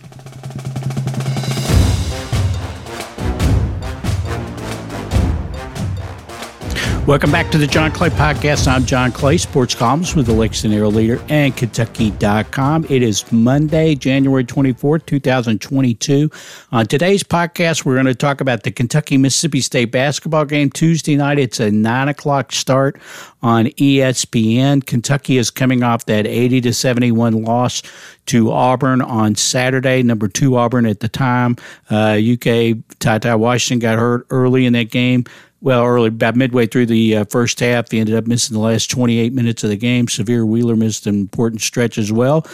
you Welcome back to the John Clay Podcast. I'm John Clay, sports columnist with the Lexington Herald Leader and Kentucky.com. It is Monday, January 24th, 2022. On today's podcast, we're going to talk about the Kentucky Mississippi State basketball game Tuesday night. It's a 9 o'clock start on ESPN. Kentucky is coming off that 80 to 71 loss to Auburn on Saturday. Number two Auburn at the time. Uh, UK Ty Ty Washington got hurt early in that game well, early, about midway through the uh, first half, he ended up missing the last 28 minutes of the game. Sahvir Wheeler missed an important stretch as well.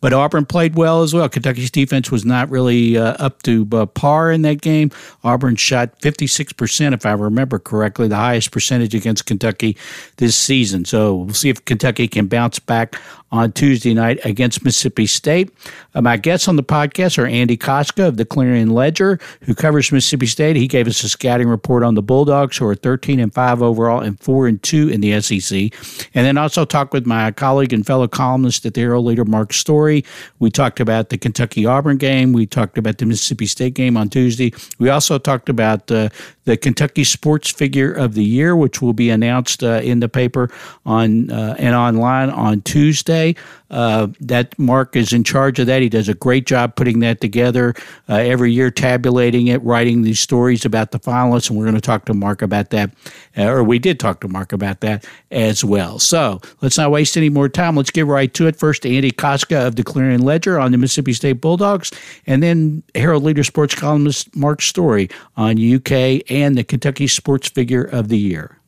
But Auburn played well as well. Kentucky's defense was not really uh, up to uh, par in that game. Auburn shot 56%, if I remember correctly, the highest percentage against Kentucky this season. So we'll see if Kentucky can bounce back on Tuesday night against Mississippi State. Uh, my guests on the podcast are Andy Kostka of the Clarion Ledger, who covers Mississippi State. He gave us a scouting report on the Bulldogs, who are 13 and 5 overall and 4 and 2 in the SEC. And then also talked with my colleague and fellow columnist at the Herald Leader, Mark Story. We talked about the Kentucky Auburn game. We talked about the Mississippi State game on Tuesday. We also talked about uh, the Kentucky Sports Figure of the Year, which will be announced uh, in the paper on uh, and online on Tuesday. Uh, that Mark is in charge of that. He does a great job putting that together uh, every year, tabulating it, writing these stories about the finalists, and we're going to talk to Mark about that, Uh, or we did talk to Mark about that as well. So let's not waste any more time. Let's get right to it. First, Andy Kostka of the Clarion Ledger on the Mississippi State Bulldogs, and then Herald Leader sports columnist Mark Story on UK and the Kentucky Sports Figure of the Year.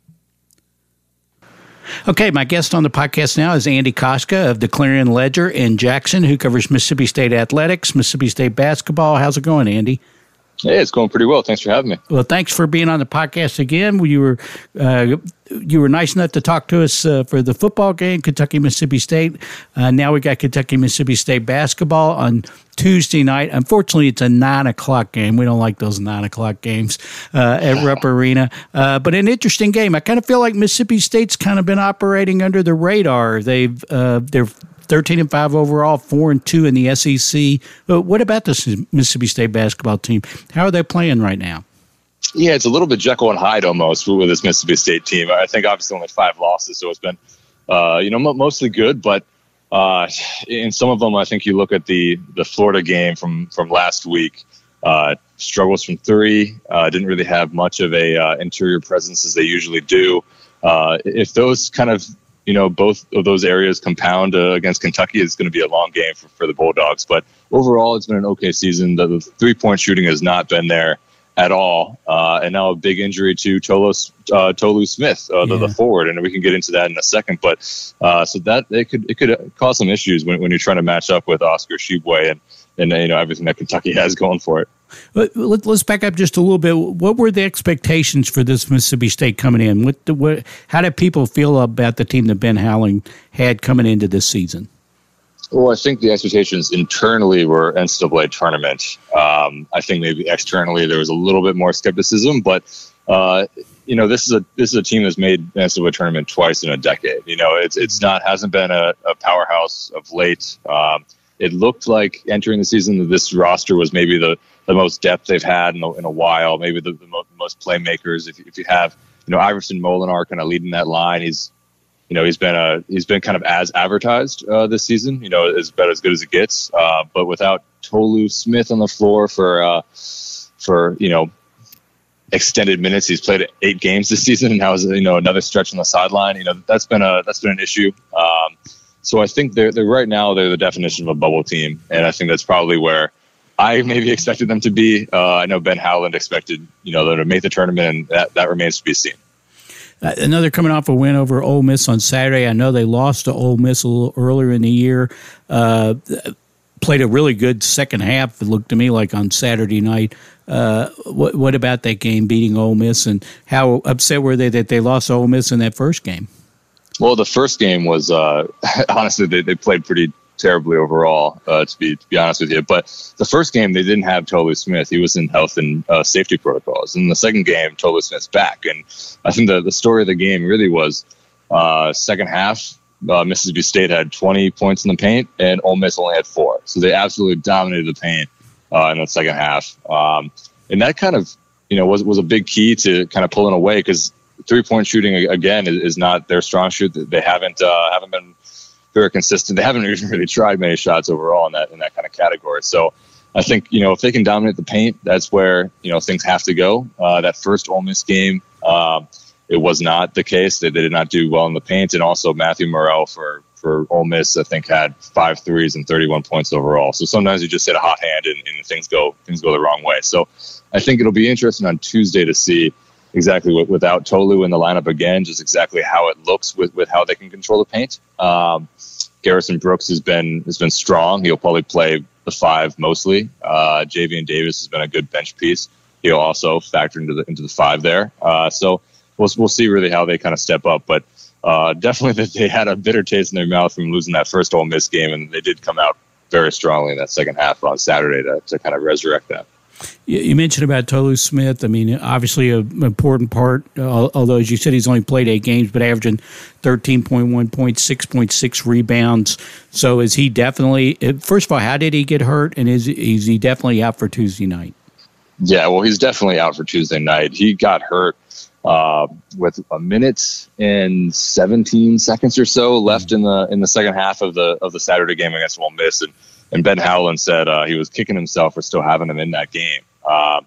Okay, my guest on the podcast now is Andy Kostka of the Clarion Ledger in Jackson, who covers Mississippi State athletics, Mississippi State basketball. How's it going, Andy? Hey, it's going pretty well. Thanks for having me. Well, thanks for being on the podcast again. You were uh, you were nice enough to talk to us uh, for the football game, Kentucky Mississippi State. Uh, now we got Kentucky Mississippi State basketball on Tuesday night. Unfortunately, it's a nine o'clock game. We don't like those nine o'clock games uh, at Rupp Arena, uh, but an interesting game. I kind of feel like Mississippi State's kind of been operating under the radar. They've uh, they're 13 and 5 overall, 4 and 2 in the SEC. But what about this Mississippi State basketball team? How are they playing right now? Yeah, it's a little bit Jekyll and Hyde almost with this Mississippi State team. I think obviously only five losses, so it's been, uh, you know, mostly good. But uh, in some of them, I think you look at the the Florida game from from last week. Uh, struggles from three. Uh, didn't really have much of a uh, interior presence as they usually do. Uh, if those kind of you know, both of those areas compound uh, against Kentucky. It's going to be a long game for, for the Bulldogs. But overall, it's been an okay season. The, the three point shooting has not been there at all. Uh, and now a big injury to Tolos, uh, Tolu Smith, uh, the, yeah. the, forward, and we can get into that in a second. But uh, so that it could it could cause some issues when, when you're trying to match up with Oscar Tshiebwe and and you know everything that Kentucky has going for it. Let's back up just a little bit. What were the expectations for this Mississippi State coming in? What, what how did people feel about the team that Ben Howland had coming into this season? Well, I think the expectations internally were NCAA tournament. Um, I think maybe externally there was a little bit more skepticism, but uh, you know this is a this is a team that's made NCAA tournament twice in a decade. You know, it's it's not hasn't been a, a powerhouse of late. Um, it looked like entering the season that this roster was maybe the, the most depth they've had in a, in a while, maybe the, the most, most playmakers. If, if you have, you know, Iverson Molinar kind of leading that line, he's, you know, he's been a he's been kind of as advertised uh, this season. You know, is about as good as it gets. Uh, but without Tolu Smith on the floor for uh, for you know extended minutes, he's played eight games this season, and now is you know another stretch on the sideline. You know, that's been a that's been an issue. Um, so I think they're, they're right now they're the definition of a bubble team, and I think that's probably where I maybe expected them to be. Uh, I know Ben Howland expected you know them to make the tournament, and that, that remains to be seen. Uh, another coming off a win over Ole Miss on Saturday. I know they lost to Ole Miss a little earlier in the year. Uh, played a really good second half. It looked to me like on Saturday night. Uh, what, what about that game beating Ole Miss, and how upset were they that they lost Ole Miss in that first game? Well, the first game was uh, honestly they, they played pretty terribly overall, uh, to be to be honest with you. But the first game they didn't have Tolu Smith; he was in health and uh, safety protocols. And the second game, Tolu Smith's back, and I think the the story of the game really was uh, second half. Uh, Mississippi State had 20 points in the paint, and Ole Miss only had four. So they absolutely dominated the paint uh, in the second half, um, and that kind of you know was was a big key to kind of pulling away because three point shooting again is, is, not their strong shoot. They haven't uh, haven't been very consistent. They haven't even really tried many shots overall in that in that kind of category. So I think you know if they can dominate the paint, that's where you know things have to go. Uh, that first Ole Miss game, um, it was not the case. They, they did not do well in the paint, and also Matthew Murrell for for Ole Miss, I think had five threes and 31 points overall. So sometimes you just hit a hot hand and, and things go things go the wrong way. So I think it'll be interesting on Tuesday to see exactly without Tolu in the lineup again, just exactly how it looks with, with how they can control the paint. Um, Garrison Brooks has been has been strong. He'll probably play the five mostly. Uh, Javian Davis has been a good bench piece. He'll also factor into the into the five there. Uh, so we'll we'll see really how they kind of step up. But uh, definitely that they had a bitter taste in their mouth from losing that first Ole Miss game, and they did come out very strongly in that second half on Saturday to, to kind of resurrect that. You mentioned about Tolu Smith. I mean, obviously an important part, uh, although, as you said, he's only played eight games, but averaging 13.1 points, 6.6 rebounds. So is he definitely, uh, first of all, how did he get hurt? And is, is he definitely out for Tuesday night? Yeah, well, he's definitely out for Tuesday night. He got hurt uh, with a minute and 17 seconds or so left in the in the second half of the of the Saturday game against Ole Miss, and and Ben Howland said uh, he was kicking himself for still having him in that game. Uh,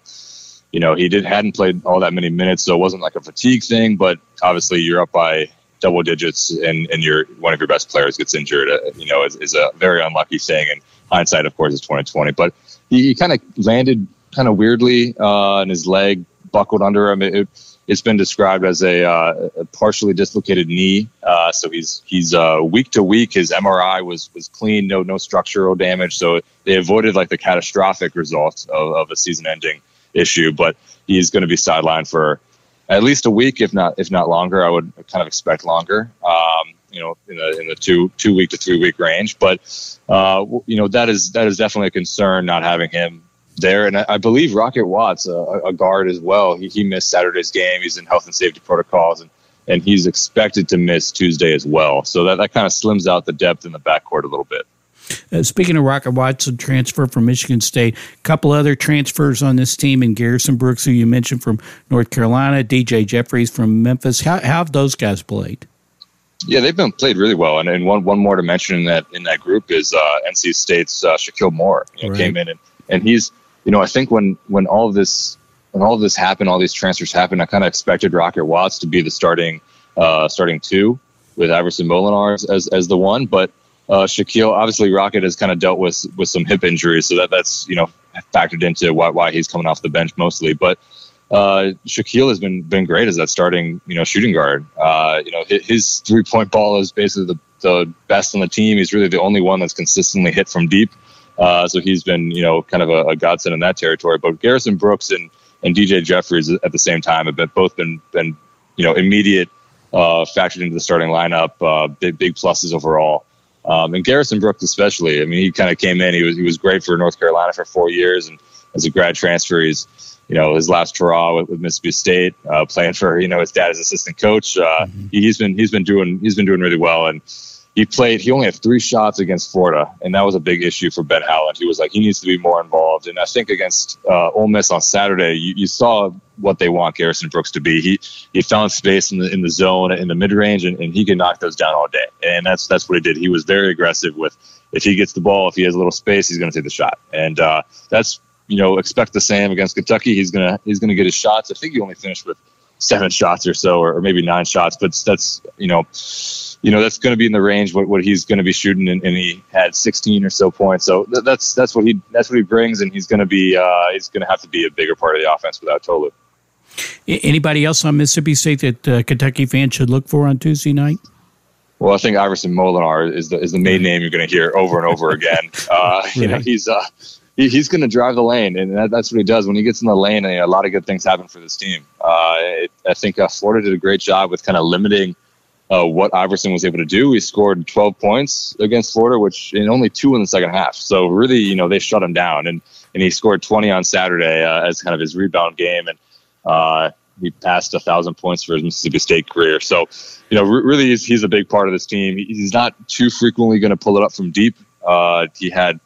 you know, he did hadn't played all that many minutes, so it wasn't like a fatigue thing. But obviously, you're up by double digits, and and your one of your best players gets injured. Uh, you know, is, is, a very unlucky thing. And hindsight, of course, is 2020. But he, he kind of landed kind of weirdly, uh, and his leg buckled under him. It, it, it's been described as a, uh, a partially dislocated knee. Uh, so he's he's uh, week to week. His MRI was was clean, no no structural damage. So they avoided like the catastrophic results of, of a season-ending issue. But he's going to be sidelined for at least a week, if not if not longer. I would kind of expect longer. Um, you know, in the in the two two week to three week range. But uh, you know that is that is definitely a concern not having him there. And I, I believe Rocket Watts, a, a guard as well, he, he, missed Saturday's game. He's in health and safety protocols, and, and he's expected to miss Tuesday as well. So that, that kind of slims out the depth in the backcourt a little bit. Uh, speaking of Rocket Watts, a transfer from Michigan State, a couple other transfers on this team, and Garrison Brooks, who you mentioned from North Carolina, DJ Jeffries from Memphis. How, how have those guys played? Yeah, they've been played really well, and, and one one more to mention in that in that group is uh, NC State's uh, Shakeel Moore. You know, right. Came in and, and he's you know, I think when when all of this when all of this happened, all these transfers happened, I kind of expected Rocket Watts to be the starting uh, starting two with Iverson Molinar as, as, the one, but uh, Shakeel obviously Rocket has kind of dealt with with some hip injuries, so that that's you know factored into why why he's coming off the bench mostly, but. Uh, Shakeel has been been great as that starting, you know, shooting guard. Uh, you know, his, his three point ball is basically the, the best on the team. He's really the only one that's consistently hit from deep. Uh, so he's been, you know, kind of a, a, godsend in that territory. But Garrison Brooks and, and DJ Jeffries at the same time have been, both been, been you know, immediate uh, factored into the starting lineup, uh, big, big pluses overall. Um, and Garrison Brooks especially. I mean, he kind of came in. He was he was great for North Carolina for four years, and as a grad transfer, he's you know his last hurrah with, with Mississippi State, uh, playing for you know his dad's assistant coach. Uh, mm-hmm. He's been he's been doing he's been doing really well, and he played. He only had three shots against Florida, and that was a big issue for Ben Howland. He was like, he needs to be more involved. And I think against uh, Ole Miss on Saturday, you, you, saw what they want Garrison Brooks to be. He he found space in the in the zone in the mid range, and, and he could knock those down all day. And that's that's what he did. He was very aggressive with. If he gets the ball, if he has a little space, he's going to take the shot. And uh, that's you know expect the same against Kentucky. He's gonna he's gonna get his shots. I think he only finished with seven shots or so, or, or maybe nine shots. But that's you know you know that's going to be in the range what, what he's going to be shooting, and, and, he had 16 or so points. So th- that's that's what he that's what he brings, and he's going to be uh, he's going to have to be a bigger part of the offense without Tolu. Anybody else on Mississippi State that uh, Kentucky fans should look for on Tuesday night? Well, I think Iverson Molinar is the is the main name you're going to hear over and over again. Uh, you know, he's uh, he, he's going to drive the lane, and that, that's what he does. When he gets in the lane, a lot of good things happen for this team. Uh, it, I think uh, Florida did a great job with kind of limiting uh, what Iverson was able to do. He scored 12 points against Florida, which in only two in the second half. So really, you know, they shut him down, and and he scored 20 on Saturday uh, as kind of his rebound game, and uh, he passed a thousand points for his Mississippi State career. So, you know, really, he's, he's a big part of this team. He's not too frequently going to pull it up from deep. Uh, he had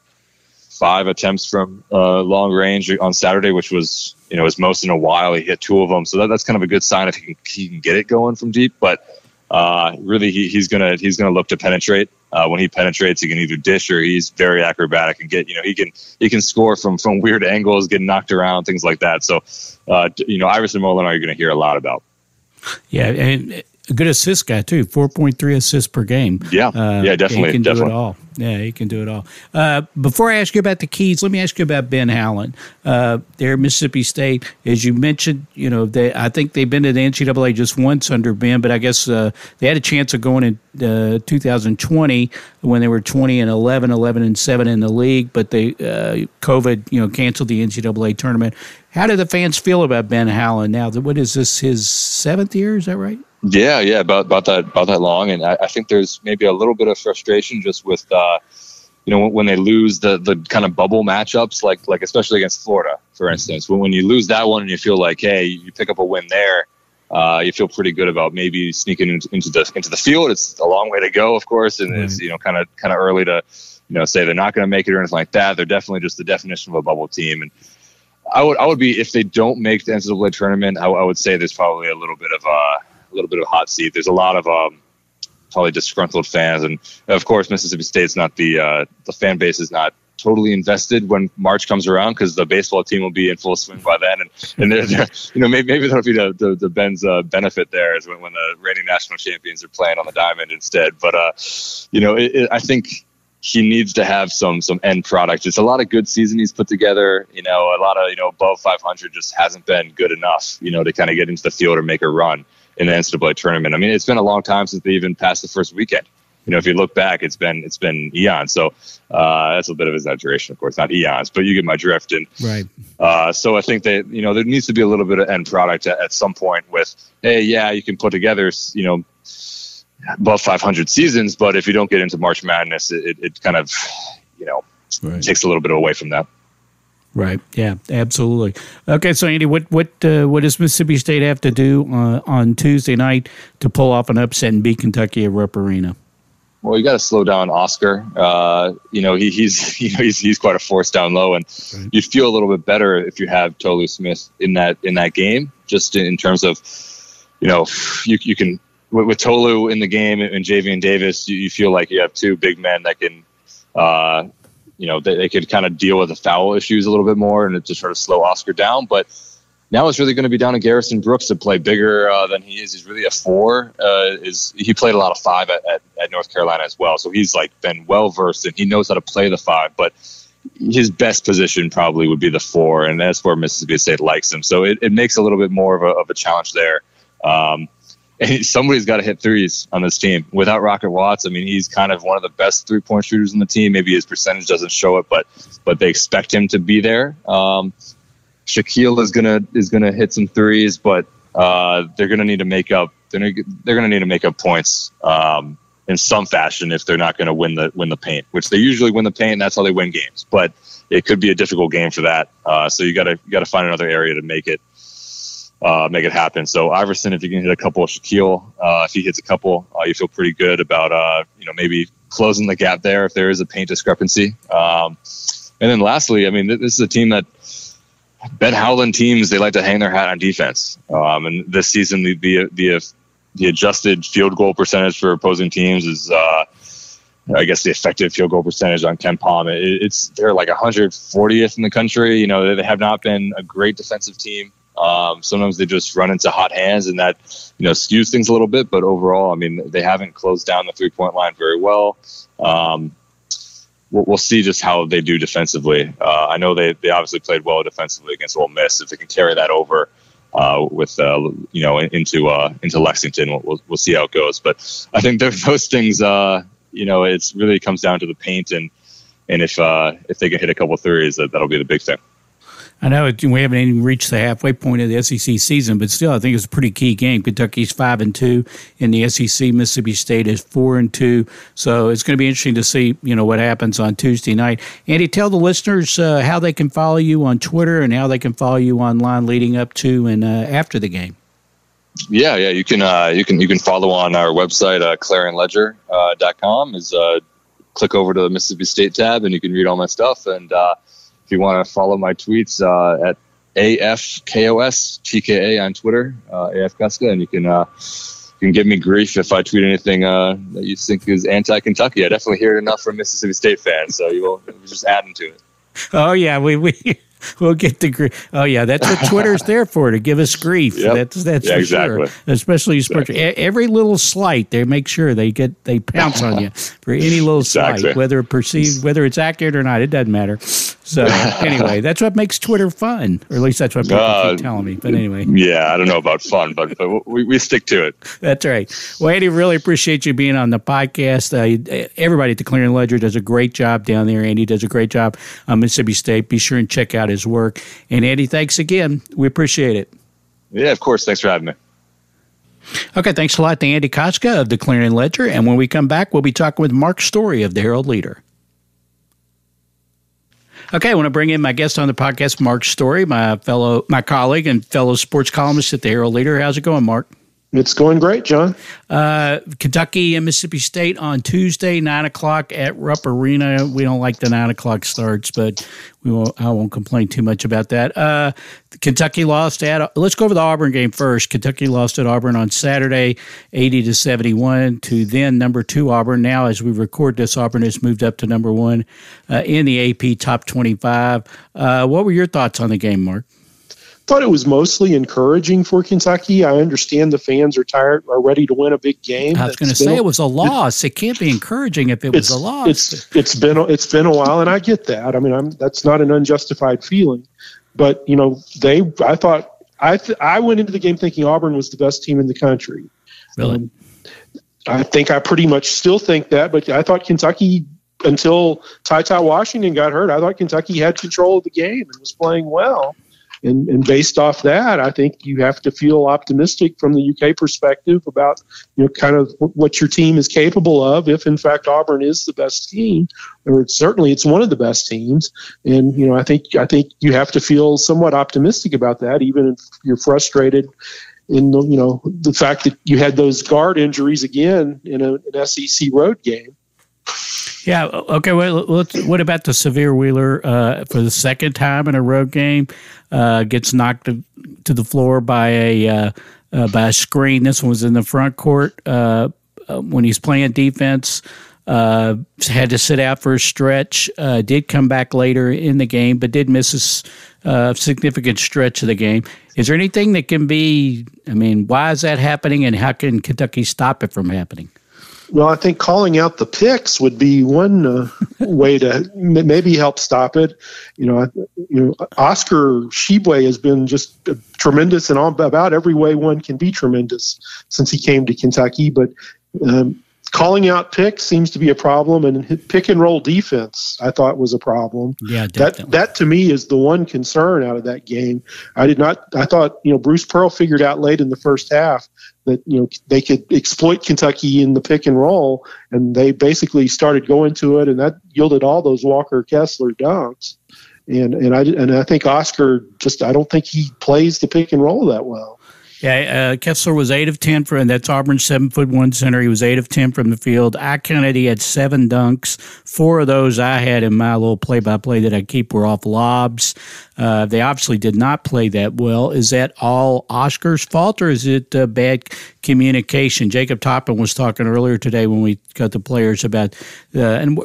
five attempts from uh, long range on Saturday, which was you know his most in a while. He hit two of them, so that, that's kind of a good sign if he can, he can get it going from deep. But uh, really, he, he's gonna he's gonna look to penetrate. Uh, when he penetrates, he can either dish or he's very acrobatic and get you know he can he can score from from weird angles, get knocked around, things like that. So, uh, you know, Iverson Molinar, you're going to hear a lot about. Yeah, and a good assist guy too. Four point three assists per game. Yeah, uh, yeah, definitely. He can definitely. do it all. Yeah, he can do it all. Uh, before I ask you about the keys, let me ask you about Ben Howland. Uh, there, Mississippi State, as you mentioned, you know, they I think they've been to the NCAA just once under Ben, but I guess uh, they had a chance of going in uh, 2020 when they were 20 and 11, 11 and seven in the league, but they uh, COVID, you know, canceled the NCAA tournament. How do the fans feel about Ben Howland now? What is this? His seventh year? Is that right? Yeah, yeah, about about that about that long, and I, I think there's maybe a little bit of frustration just with, uh, you know, when, when, they lose the the kind of bubble matchups, like like especially against Florida, for instance, when when you lose that one and you feel like, hey, you pick up a win there, uh, you feel pretty good about maybe sneaking into, into, the into the field. It's a long way to go, of course, and mm-hmm. it's you know kind of kind of early to you know say they're not going to make it or anything like that. They're definitely just the definition of a bubble team, and I would I would be if they don't make the NCAA tournament, I, I would say there's probably a little bit of uh a little bit of a hot seat. There's a lot of um, probably disgruntled fans, and of course, Mississippi State's not the uh, the fan base is not totally invested when March comes around because the baseball team will be in full swing by then, and and they're, they're you know maybe maybe that'll be the the, the Ben's uh, benefit there is when, when the reigning national champions are playing on the diamond instead. But uh, you know, it, it, I think he needs to have some some end product. It's a lot of good season he's put together. You know, a lot of you know above 500 just hasn't been good enough. You know, to kind of get into the field or make a run in the NCAA tournament. I mean, it's been a long time since they even passed the first weekend. You know, if you look back, it's been it's been eons. So uh, that's a bit of exaggeration, of course, not eons, but you get my drift. And right. Uh, so I think that you know there needs to be a little bit of end product at, at some point. With hey, yeah, you can put together you know above 500 seasons, but if you don't get into March Madness, it, it kind of you know right. takes a little bit away from that. Right. Yeah. Absolutely. Okay. So, Andy, what what uh, what does Mississippi State have to do uh, on Tuesday night to pull off an upset and beat Kentucky at Rupp Arena? Well, you got to slow down Oscar. Uh, you know, he, he's you know he's he's quite a force down low, and right. you feel a little bit better if you have Tolu Smith in that in that game. Just in terms of, you know, you you can with, with Tolu in the game and Javian Davis, you, you, feel like you have two big men that can. Uh, you know, they, they could kind of deal with the foul issues a little bit more and to sort of slow Oscar down. But now it's really going to be down to Garrison Brooks to play bigger uh, than he is. He's really a four. Uh, is he played a lot of five at, at, at, North Carolina as well, so he's like been well versed and he knows how to play the five. But his best position probably would be the four, and that's where Mississippi State likes him. So it, it makes a little bit more of a, of a challenge there. Um, somebody's got to hit threes on this team. Without Rocket Watts, I mean, he's kind of one of the best three point shooters in the team. Maybe his percentage doesn't show it, but but they expect him to be there. Um, Shakeel is gonna is gonna hit some threes, but uh, they're gonna need to make up. They're gonna, they're gonna need to make up points um, in some fashion if they're not gonna win the win the paint, which they usually win the paint. That's how they win games, but it could be a difficult game for that. Uh, so you gotta you gotta find another area to make it uh, make it happen. So Iverson, if you can hit a couple, Shakeel, uh, if he hits a couple, uh, you feel pretty good about uh, you know maybe closing the gap there if there is a paint discrepancy. Um, and then lastly, I mean, this is a team that Ben Howland teams they like to hang their hat on defense. Um, and this season, the, the the the adjusted field goal percentage for opposing teams is. Uh, I guess the effective field goal percentage on KenPom, it, it's they're like 140th in the country. You know, they have not been a great defensive team. Um, sometimes they just run into hot hands, and that you know skews things a little bit. But overall, I mean, they haven't closed down the three point line very well. Um, we'll, we'll, see just how they do defensively. Uh, I know they they obviously played well defensively against Ole Miss. If they can carry that over, uh, with uh, you know into uh, into Lexington. We'll, we'll, see how it goes, but I think those things uh, you know it's really comes down to the paint and and if uh, if they can hit a couple threes, that, that'll be the big thing. I know we haven't even reached the halfway point of the SEC season, but still, I think it's a pretty key game. Kentucky's five and two in the SEC. Mississippi State is four and two. So it's going to be interesting to see, you know, what happens on Tuesday night. Andy, tell the listeners uh, how they can follow you on Twitter and how they can follow you online leading up to and uh, after the game. Yeah, yeah, you can uh, you can you can follow on our website, uh, clarionledger.com. Uh, is uh, click over to the Mississippi State tab, and you can read all my stuff and. Uh, you want to follow my tweets uh, at AFKOSTKA on Twitter, uh, AFKuska, and you can uh, you can give me grief if I tweet anything uh, that you think is anti-Kentucky. I definitely hear it enough from Mississippi State fans, so you will just adding to it. Oh yeah, we we we'll get the grief. Oh yeah, that's what Twitter's there for to give us grief. Yep. That's that's yeah, for exactly. sure. Especially exactly. every little slight, they make sure they get they pounce on you for any little exactly. slight, whether perceived, whether it's accurate or not. It doesn't matter. So anyway, that's what makes Twitter fun, or at least that's what people uh, keep telling me. But anyway, yeah, I don't know about fun, but, but we, we stick to it. That's right. Well, Andy, really appreciate you being on the podcast. Uh, everybody at the Clarion Ledger does a great job down there. Andy does a great job on Mississippi State. Be sure and check out his work. And Andy, thanks again. We appreciate it. Yeah, of course. Thanks for having me. Okay, thanks a lot to Andy Kostka of the Clarion Ledger. And when we come back, we'll be talking with Mark Story of the Herald Leader. Okay, I want to bring in my guest on the podcast, Mark Story, my fellow, my colleague and fellow sports columnist at the Herald Leader. How's it going, Mark? It's going great, John. Uh, Kentucky and Mississippi State on Tuesday, nine o'clock at Rupp Arena. We don't like the nine o'clock starts, but we won't. I won't complain too much about that. Uh, Kentucky lost at. Let's go over the Auburn game first. Kentucky lost at Auburn on Saturday, eighty to seventy-one to then number two Auburn. Now, as we record this, Auburn has moved up to number one uh, in the AP top twenty-five. Uh, what were your thoughts on the game, Mark? Thought it was mostly encouraging for Kentucky. I understand the fans are tired, are ready to win a big game. I was going to say it was a loss. It, it, can't be encouraging if it was a loss. It's it's been it's been a while, and I get that. I mean, I'm that's not an unjustified feeling, but you know, they. I thought I th- I went into the game thinking Auburn was the best team in the country. Really. Um, I think I pretty much still think that, but I thought Kentucky until Ty Ty Washington got hurt, I thought Kentucky had control of the game and was playing well. And, and based off that, I think you have to feel optimistic from the UK perspective about you know kind of what your team is capable of. If in fact Auburn is the best team, or certainly it's one of the best teams, and you know I think I think you have to feel somewhat optimistic about that, even if you're frustrated in the, you know the fact that you had those guard injuries again in a, an SEC road game. Yeah. Okay. Well, what about the Sahvir Wheeler uh, for the second time in a road game? Uh, gets knocked to the floor by a uh, uh by a screen. This one was in the front court uh, uh, when he's playing defense. had to sit out for a stretch. did come back later in the game, but did miss a significant stretch of the game. Is there anything that can be? I mean, why is that happening, and how can Kentucky stop it from happening? Well, I think calling out the picks would be one uh, way to maybe help stop it. You know, you know, Oscar Tshiebwe has been just tremendous in all about every way one can be tremendous since he came to Kentucky. But um, calling out picks seems to be a problem, and pick and roll defense I thought was a problem. Yeah, definitely. that that to me is the one concern out of that game. I did not. I thought you know Bruce Pearl figured out late in the first half that you know they could exploit Kentucky in the pick and roll, and they basically started going to it, and that yielded all those Walker Kessler dunks. And and I and I think Oscar just I don't think he plays the pick and roll that well. Yeah, uh, Kessler was eight of ten for, and that's Auburn's seven foot one center. He was eight of ten from the field. I counted he had seven dunks. Four of those I had in my little play by play that I keep were off lobs. Uh, they obviously did not play that well. Is that all Oscar's fault, or is it uh, bad communication? Jacob Toppin was talking earlier today when we got the players about uh, and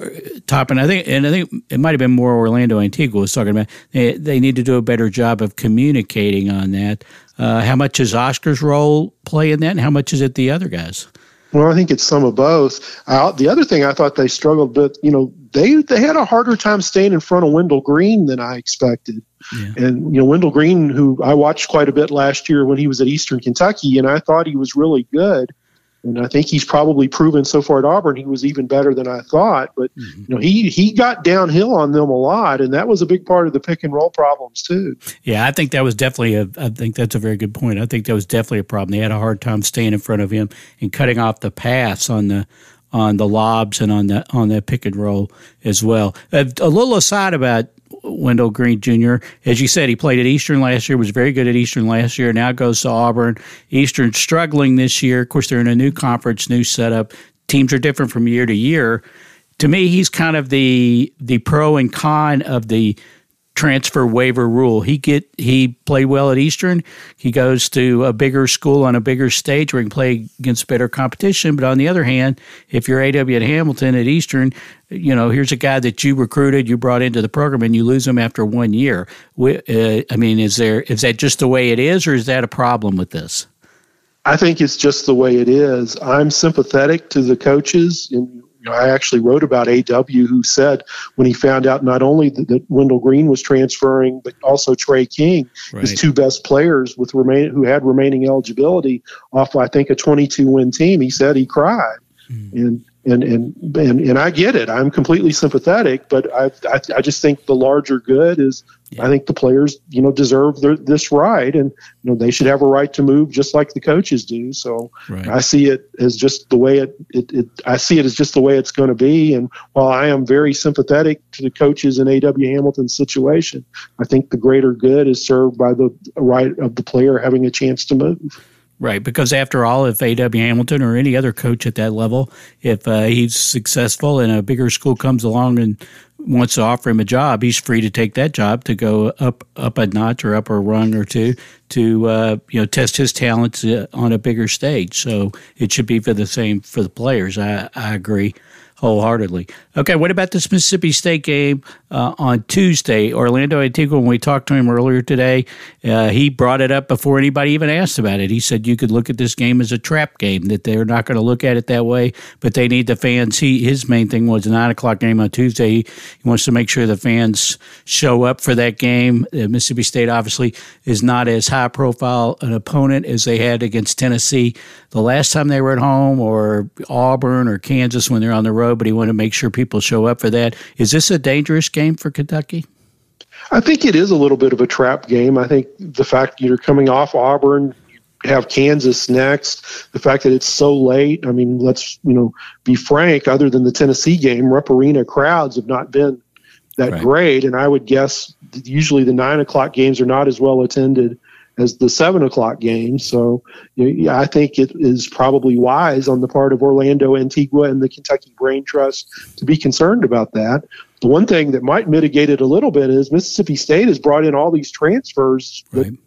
Toppin. I think, and I think it might have been more Orlando Antigua was talking about. They, they need to do a better job of communicating on that. Uh, how much is Oscar's role play in that, and how much is it the other guys? Well, I think it's some of both. Uh, the other thing I thought they struggled with, you know, they they had a harder time staying in front of Wendell Green than I expected. Yeah. And you know, Wendell Green, who I watched quite a bit last year when he was at Eastern Kentucky, and I thought he was really good and I think he's probably proven so far at Auburn he was even better than I thought. But mm-hmm. you know, he he got downhill on them a lot, and that was a big part of the pick and roll problems too. Yeah, I think that was definitely a. I think that's a very good point. I think that was definitely a problem. They had a hard time staying in front of him and cutting off the pass on the on the lobs and on the on that pick and roll as well. A, a little aside about Wendell Green Jr. As you said, he played at Eastern last year, was very good at Eastern last year, now goes to Auburn. Eastern struggling this year. Of course, they're in a new conference, new setup. Teams are different from year to year. To me, he's kind of the the pro and con of the transfer waiver rule. He get he played well at Eastern. He goes to a bigger school on a bigger stage where he can play against better competition. But on the other hand, if you're AW at Hamilton at Eastern, you know here's a guy that you recruited, you brought into the program, and you lose him after one year. Uh, I mean, is there is that just the way it is, or is that a problem with this? I think it's just the way it is. I'm sympathetic to the coaches in know, I actually wrote about AW who said when he found out not only that, that Wendell Green was transferring, but also Trey King, right. his two best players with remain who had remaining eligibility off, I think, a 22 win team. He said he cried. Mm. And and and and and I get it. I'm completely sympathetic, but I I, I just think the larger good is yeah. I think the players you know deserve their, this right, and you know they should have a right to move just like the coaches do. So right. I see it as just the way it, it, it I see it as just the way it's going to be. And while I am very sympathetic to the coaches in AW Hamilton's situation, I think the greater good is served by the right of the player having a chance to move. Right, because after all, if A.W. Hamilton or any other coach at that level, if uh, he's successful and a bigger school comes along and wants to offer him a job, he's free to take that job to go up up a notch or up a rung or two to uh, you know test his talents uh, on a bigger stage. So it should be for the same for the players. I, I agree wholeheartedly. Okay, what about this Mississippi State game uh, on Tuesday? Orlando Antigua, when we talked to him earlier today, uh, he brought it up before anybody even asked about it. He said you could look at this game as a trap game, that they're not going to look at it that way, but they need the fans. He His main thing was a 9 o'clock game on Tuesday. He, he wants to make sure the fans show up for that game. Uh, Mississippi State obviously is not as high profile an opponent as they had against Tennessee the last time they were at home or Auburn or Kansas when they're on the road but he wanted to make sure people show up for that. Is this a dangerous game for Kentucky? I think it is a little bit of a trap game. I think the fact you're coming off Auburn, have Kansas next. The fact that it's so late. I mean, let's you know be frank. Other than the Tennessee game, Rupp Arena crowds have not been that right. great, and I would guess usually the nine o'clock games are not as well attended as the seven o'clock game. So I think it is probably wise on the part of Orlando Antigua and the Kentucky Brain Trust to be concerned about that. The one thing that might mitigate it a little bit is Mississippi State has brought in all these transfers right. that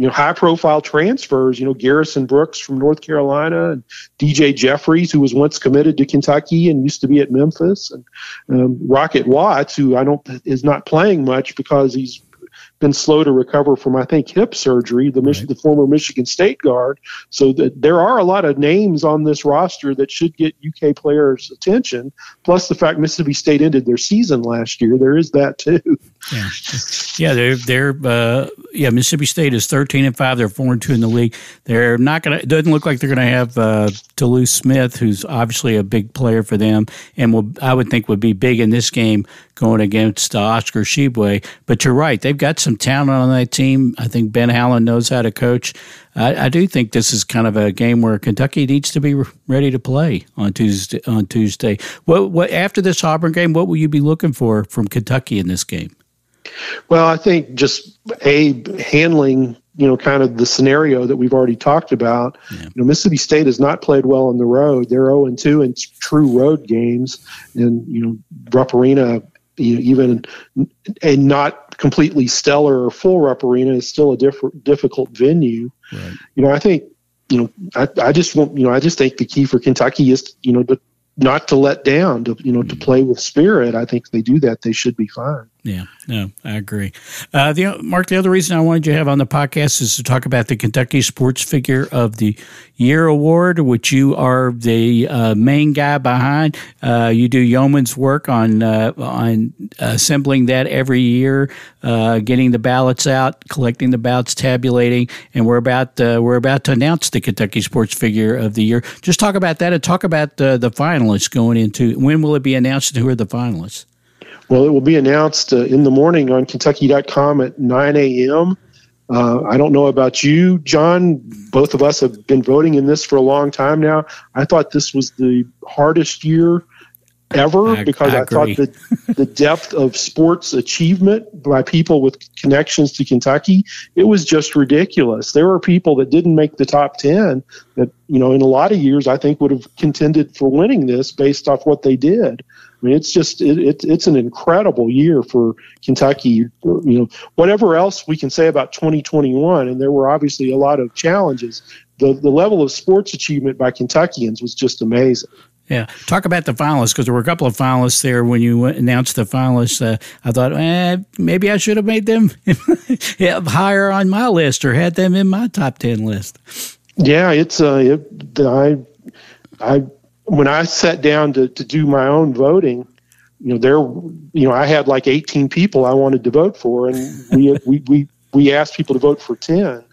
you know, high profile transfers, you know, Garrison Brooks from North Carolina and DJ Jeffries, who was once committed to Kentucky and used to be at Memphis, and um, Rocket Watts, who I don't is not playing much because he's been slow to recover from, I think, hip surgery, the, right. the former Michigan State guard. So that there are a lot of names on this roster that should get UK players' attention. Plus the fact Mississippi State ended their season last year, there is that too. Yeah, yeah, they're they're uh, yeah. Mississippi State is thirteen and five. They're four and two in the league. They're not gonna. It doesn't look like they're gonna have uh, Tolu Smith, who's obviously a big player for them, and will I would think would be big in this game going against uh, Oscar Tshiebwe. But you're right; they've got some talent on that team. I think Ben Howland knows how to coach. I, I, do think this is kind of a game where Kentucky needs to be ready to play on Tuesday. On Tuesday, what, what after this Auburn game, what will you be looking for from Kentucky in this game? Well, I think just a handling you know, kind of the scenario that we've already talked about. Yeah. You know, Mississippi State has not played well on the road. They're 0 and 2 in true road games, and you know, Rupp Arena, you know, even a not completely stellar or full Rupp Arena is still a diff- difficult venue. Right. You know, I think you know, I, I just want you know, I just think the key for Kentucky is you know to not to let down, to you know, to mm. play with spirit. I think if they do that, they should be fine. Yeah, no, I agree. Uh, the Mark, the other reason I wanted you to have on the podcast is to talk about the Kentucky Sports Figure of the Year Award, which you are the uh, main guy behind. Uh, you do yeoman's work on uh, on assembling that every year, uh, getting the ballots out, collecting the ballots, tabulating, and we're about uh, we're about to announce the Kentucky Sports Figure of the Year. Just talk about that and talk about the finalists going into. When will it be announced? And who are the finalists? Well, it will be announced uh, in the morning on Kentucky.com at 9 a.m. Uh, I don't know about you, John. Both of us have been voting in this for a long time now. I thought this was the hardest year ever I, because I, I thought that the depth of sports achievement by people with connections to Kentucky, it was just ridiculous. There were people that didn't make the top 10 that, you know, in a lot of years I think would have contended for winning this based off what they did. I mean, it's just it, it, it's an incredible year for Kentucky. You know, whatever else we can say about 2021, and there were obviously a lot of challenges. The the level of sports achievement by Kentuckians was just amazing. Yeah, talk about the finalists because there were a couple of finalists there when you announced the finalists. Uh, I thought, eh, maybe I should have made them higher on my list or had them in my top ten list. Yeah, it's uh, it, I I when I sat down to, to do my own voting, you know, there, you know, I had like 18 people I wanted to vote for, and we, we, we, we asked people to vote for 10.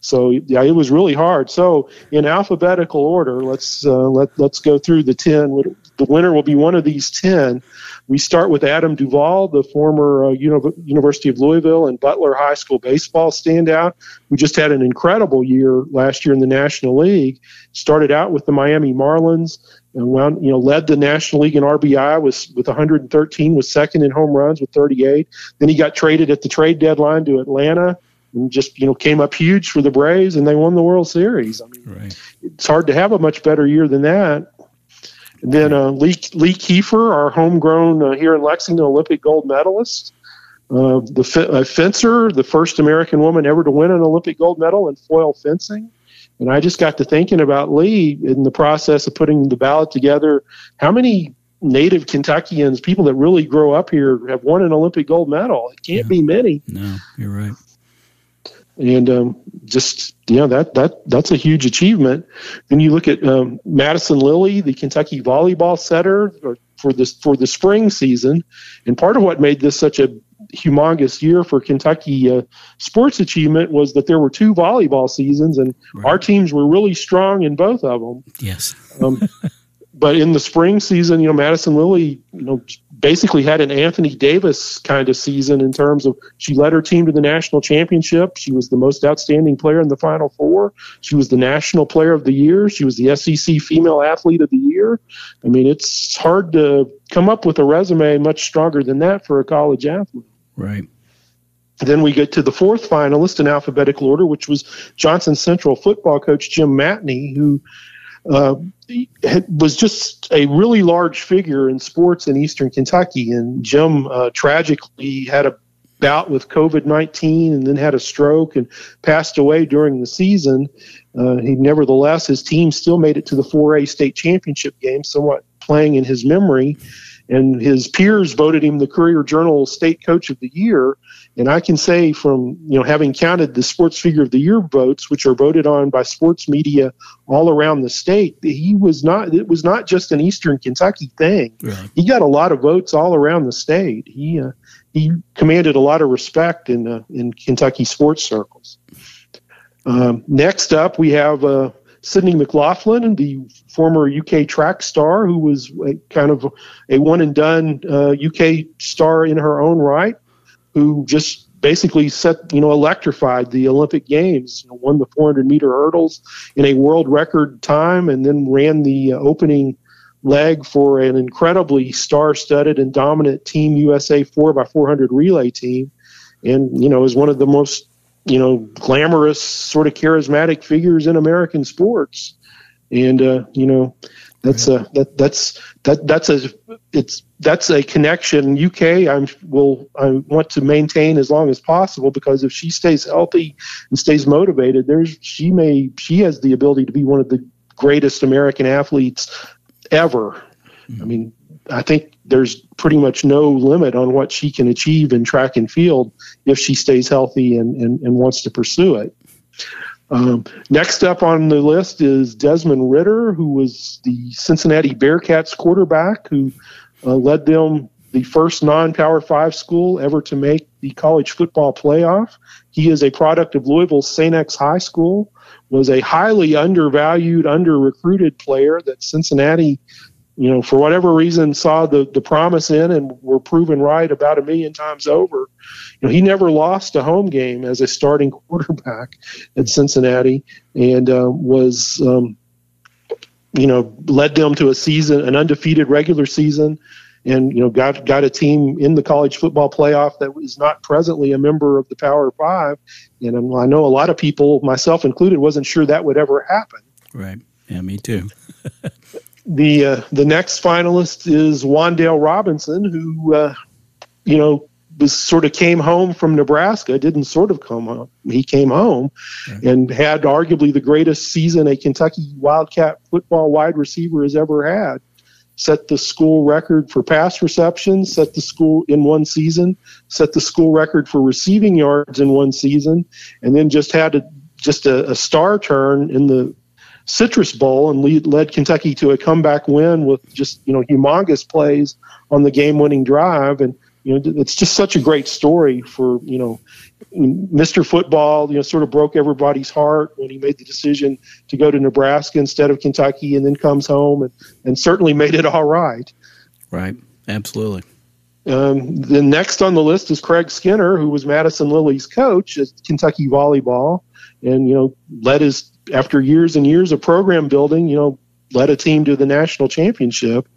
So yeah, it was really hard. So in alphabetical order, let's uh, let let's go through the ten. The winner will be one of these ten. We start with Adam Duvall, the former uh, Uni- University of Louisville and Butler High School baseball standout, who just had an incredible year last year in the National League. Started out with the Miami Marlins and wound, you know, led the National League in RBI was with 113, was second in home runs with 38. Then he got traded at the trade deadline to Atlanta and just you know came up huge for the Braves and they won the World Series. I mean, right. it's hard to have a much better year than that. And then uh, Lee Lee Kiefer, our homegrown uh, here in Lexington Olympic gold medalist, uh, the uh, fencer, the first American woman ever to win an Olympic gold medal in foil fencing. And I just got to thinking about Lee in the process of putting the ballot together. How many native Kentuckians, people that really grow up here, have won an Olympic gold medal? It can't yeah. be many. No, you're right and um, just you know that that that's a huge achievement. Then you look at um, Madison Lilly, the Kentucky volleyball setter for this for the spring season, and part of what made this such a humongous year for Kentucky uh, sports achievement was that there were two volleyball seasons, and right. our teams were really strong in both of them. Yes. um, but in the spring season, you know, Madison Lilly, you know, basically had an Anthony Davis kind of season in terms of she led her team to the national championship. She was the most outstanding player in the Final Four. She was the national player of the year. She was the SEC female athlete of the year. I mean, it's hard to come up with a resume much stronger than that for a college athlete. Right. Then we get to the fourth finalist in alphabetical order, which was Johnson Central football coach Jim Matney, who uh, was just a really large figure in sports in Eastern Kentucky. And Jim uh, tragically had a bout with COVID 19 and then had a stroke and passed away during the season. Uh, he nevertheless, his team still made it to the 4A state championship game, somewhat playing in his memory. And his peers voted him the Courier Journal State Coach of the Year. And I can say from you know having counted the Sports Figure of the Year votes, which are voted on by sports media all around the state, that he was not. It was not just an Eastern Kentucky thing. He got a lot of votes all around the state. He uh, he commanded a lot of respect in uh, in Kentucky sports circles. Um, next up, we have uh, Sydney McLaughlin, the former UK track star, who was a, kind of a one and done uh, UK star in her own right who just basically set, you know, electrified the Olympic Games, you know, won the 400 meter hurdles in a world record time, and then ran the uh, opening leg for an incredibly star-studded and dominant Team USA 4x400 relay team, and you know, is one of the most you know glamorous, sort of charismatic figures in American sports, and uh, you know, that's a that that's that that's a it's that's a connection uk i'm will i want to maintain as long as possible because if she stays healthy and stays motivated there's she may she has the ability to be one of the greatest american athletes ever mm-hmm. i mean i think there's pretty much no limit on what she can achieve in track and field if she stays healthy and, and, and wants to pursue it. Um, next up on the list is Desmond Ridder, who was the Cincinnati Bearcats quarterback who uh, led them the first non-power five school ever to make the college football playoff. He is a product of Louisville's St. X High School, was a highly undervalued, under-recruited player that Cincinnati, you know, for whatever reason saw the, the promise in and were proven right about a million times over. You know, he never lost a home game as a starting quarterback at Cincinnati and uh, was, um, you know, led them to a season, an undefeated regular season and you know got got a team in the college football playoff that is not presently a member of the Power Five, and I know a lot of people, myself included, wasn't sure that would ever happen. Right. Yeah, me too. the uh, the next finalist is Wan'Dale Robinson, who uh, you know was sort of came home from Nebraska. Didn't sort of come home. He came home right. and had arguably the greatest season a Kentucky Wildcat football wide receiver has ever had set the school record for pass receptions, set the school in one season, set the school record for receiving yards in one season, and then just had a, just a, a star turn in the Citrus Bowl and lead, led Kentucky to a comeback win with just you know humongous plays on the game-winning drive and you know it's just such a great story for you know Mr. Football, you know, sort of broke everybody's heart when he made the decision to go to Nebraska instead of Kentucky, and then comes home and, and certainly made it all right. Right, absolutely. Um, the next on the list is Craig Skinner, who was Madison Lilley's coach at Kentucky volleyball, and you know led his after years and years of program building, you know, led a team to the national championship.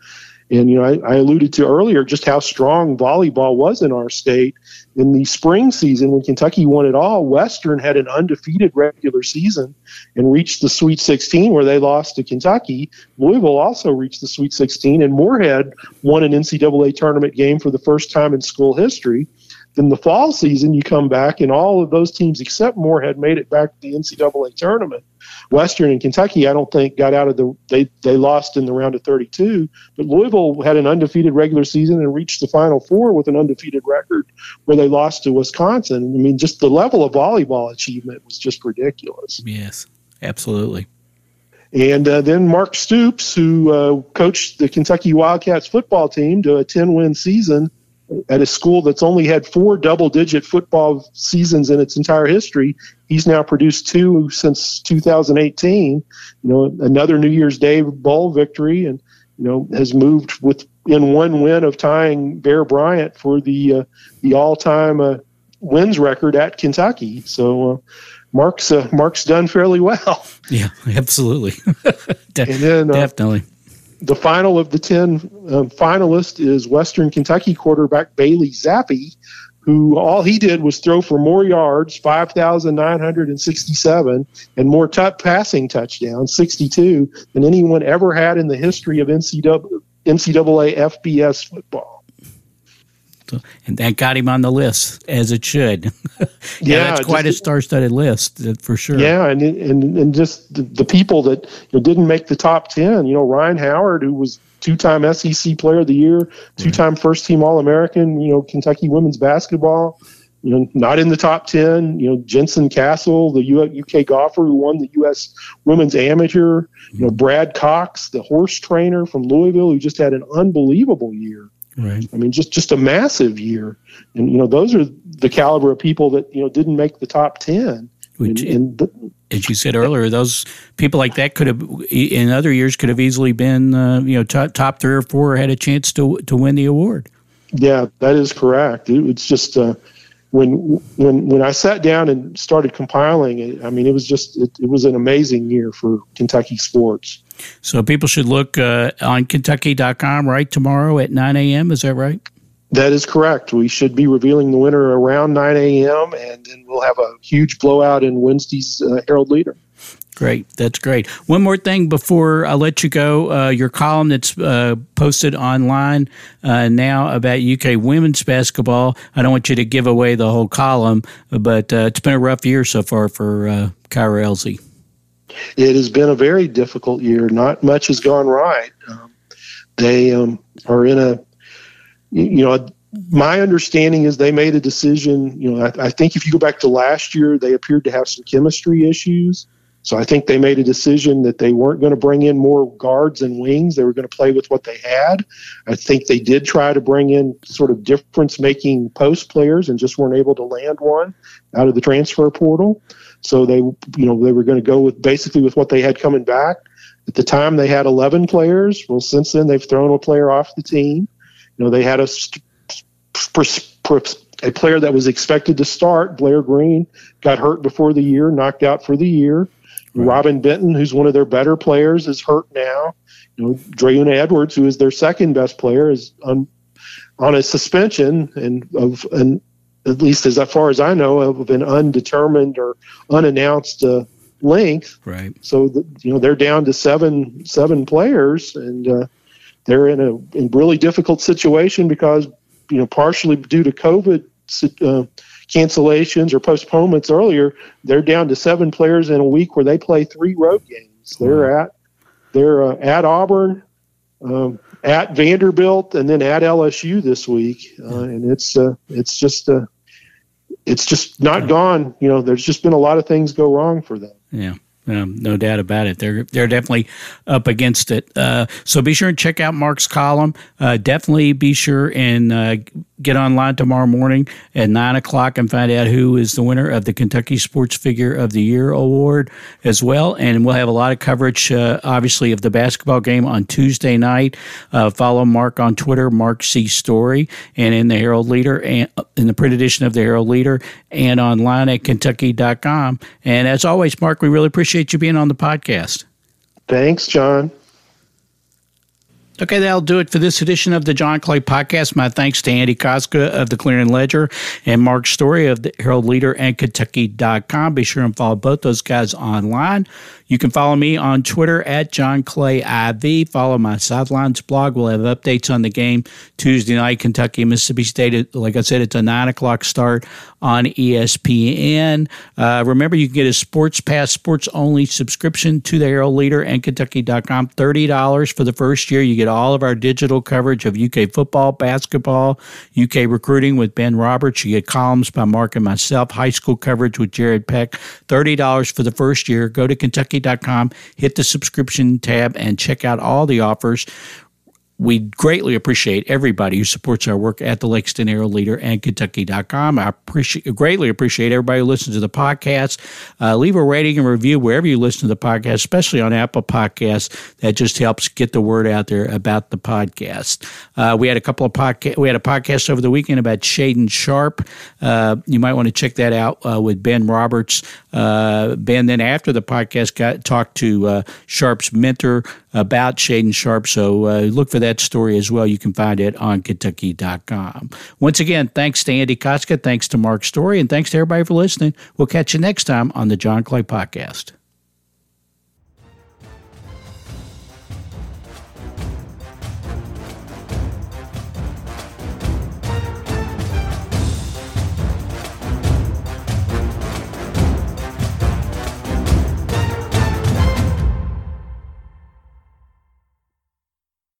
And you know, I, I, alluded to earlier just how strong volleyball was in our state. In the spring season, when Kentucky won it all, Western had an undefeated regular season and reached the Sweet 16, where they lost to Kentucky. Louisville also reached the Sweet 16, and Morehead won an NCAA tournament game for the first time in school history. Then the fall season, you come back, and all of those teams except Morehead made it back to the NCAA tournament. Western and Kentucky, I don't think got out of the they they lost in the round of 32, but Louisville had an undefeated regular season and reached the Final Four with an undefeated record, where they lost to Wisconsin. I mean, just the level of volleyball achievement was just ridiculous. Yes, absolutely. And uh, then Mark Stoops, who uh, coached the Kentucky Wildcats football team to a 10 win season at a school that's only had four double digit football seasons in its entire history. He's now produced two since 2018. You know, another New Year's Day Bowl victory, and you know has moved with in one win of tying Bear Bryant for the uh, the all time uh, wins record at Kentucky. So. Uh, Mark's uh, Mark's done fairly well. Yeah, absolutely. De- and then, uh, definitely the final of the 10 um, finalists is Western Kentucky quarterback Bailey Zappe, who all he did was throw for more yards, 5,967, and more t- passing touchdowns, 62, than anyone ever had in the history of NCAA, NCAA FBS football. So, and that got him on the list as it should. yeah, yeah, that's quite just, a star-studded list for sure. Yeah, and and and just the, the people that you know, didn't make the top ten. You know, Rhyne Howard, who was two-time SEC Player of the Year, two-time first-team All-American. You know, Kentucky women's basketball. You know, not in the top ten. You know, Jensen Castle, the UK golfer who won the U.S. Women's Amateur. You know, mm-hmm. Brad Cox, the horse trainer from Louisville, who just had an unbelievable year. Right. I mean, just just a massive year, and you know those are the caliber of people that you know didn't make the top ten. Which, and, and the, as you said earlier, those people like that could have in other years could have easily been uh, you know top, top three or four had a chance to to win the award. Yeah, that is correct. It, it's just uh, when when when I sat down and started compiling it. I mean, it was just it, it was an amazing year for Kentucky sports. So people should look uh, on Kentucky.com right tomorrow at 9 a.m. Is that right? That is correct. We should be revealing the winner around 9 a.m. and then we'll have a huge blowout in Wednesday's uh, Herald Leader. Great. That's great. One more thing before I let you go. Uh, your column that's uh, posted online uh, now about UK women's basketball. I don't want you to give away the whole column, but uh, it's been a rough year so far for uh, Kyra Elzy. It has been a very difficult year. Not much has gone right. Um, they um, are in a you know, my understanding is they made a decision. You know, I, I, think if you go back to last year, they appeared to have some chemistry issues. So I think they made a decision that they weren't going to bring in more guards and wings. They were going to play with what they had. I think they did try to bring in sort of difference making post players and just weren't able to land one out of the transfer portal. So they, you know, they were going to go with basically with what they had coming back. At the time, they had 11 players. Well, since then, they've thrown a player off the team. You know, they had a a player that was expected to start, Blair Green, got hurt before the year, knocked out for the year. Right. Robyn Benton, who's one of their better players, is hurt now. You know, Dre'Una Edwards, who is their second best player, is on on a suspension and of an at least as far as I know of an undetermined or unannounced uh, length. Right. So the, you know they're down to seven seven players, and uh, they're in a in really difficult situation because you know partially due to COVID. Uh, cancellations or postponements earlier, they're down to seven players in a week where they play three road games. They're at they're uh, at Auburn, um, at Vanderbilt, and then at LSU this week, uh, and it's uh, it's just uh, it's just not gone. You know, there's just been a lot of things go wrong for them. Yeah. Um, no doubt about it. They're they're definitely up against it. Uh, so be sure and check out Mark's column. Uh, definitely be sure and uh, get online tomorrow morning at nine o'clock and find out who is the winner of the Kentucky Sports Figure of the Year award as well. And we'll have a lot of coverage, uh, obviously, of the basketball game on Tuesday night. Uh, follow Mark on Twitter, Mark C Story, and in the Herald Leader and uh, in the print edition of the Herald Leader, and online at Kentucky.com. And as always, Mark, we really appreciate you being on the podcast. Thanks, John. Okay, that'll do it for this edition of the John Clay Podcast. My thanks to Andy Kostka of the Clarion Ledger and Mark Story of the Herald Leader and Kentucky.com. Be sure and follow both those guys online. You can follow me on Twitter at John Clay IV. Follow my Sidelines blog. We'll have updates on the game Tuesday night, Kentucky, Mississippi State. Like I said, it's a 9 o'clock start on ESPN. Uh, remember, you can get a Sports Pass, sports only subscription to the Herald Leader and Kentucky.com. $30 for the first year. You get all of our digital coverage of UK football, basketball, UK recruiting with Ben Roberts. You get columns by Mark and myself, high school coverage with Jared Peck. $30 for the first year. Go to kentucky.com, hit the subscription tab, and check out all the offers. We greatly appreciate everybody who supports our work at the Lexington Herald Leader and Kentucky.com. I appreciate, greatly appreciate everybody who listens to the podcast. Uh, leave a rating and review wherever you listen to the podcast, especially on Apple Podcasts. That just helps get the word out there about the podcast. Uh, we had a couple of podcast. We had a podcast over the weekend about Shaedon Sharpe. Uh, you might want to check that out uh, with Ben Roberts. Uh, ben then after the podcast got talked to uh, Sharpe's mentor about Shaedon Sharpe. So look for that story as well. You can find it on Kentucky.com. Once again, thanks to Andy Kostka, thanks to Mark Story, and thanks to everybody for listening. We'll catch you next time on the John Clay Podcast.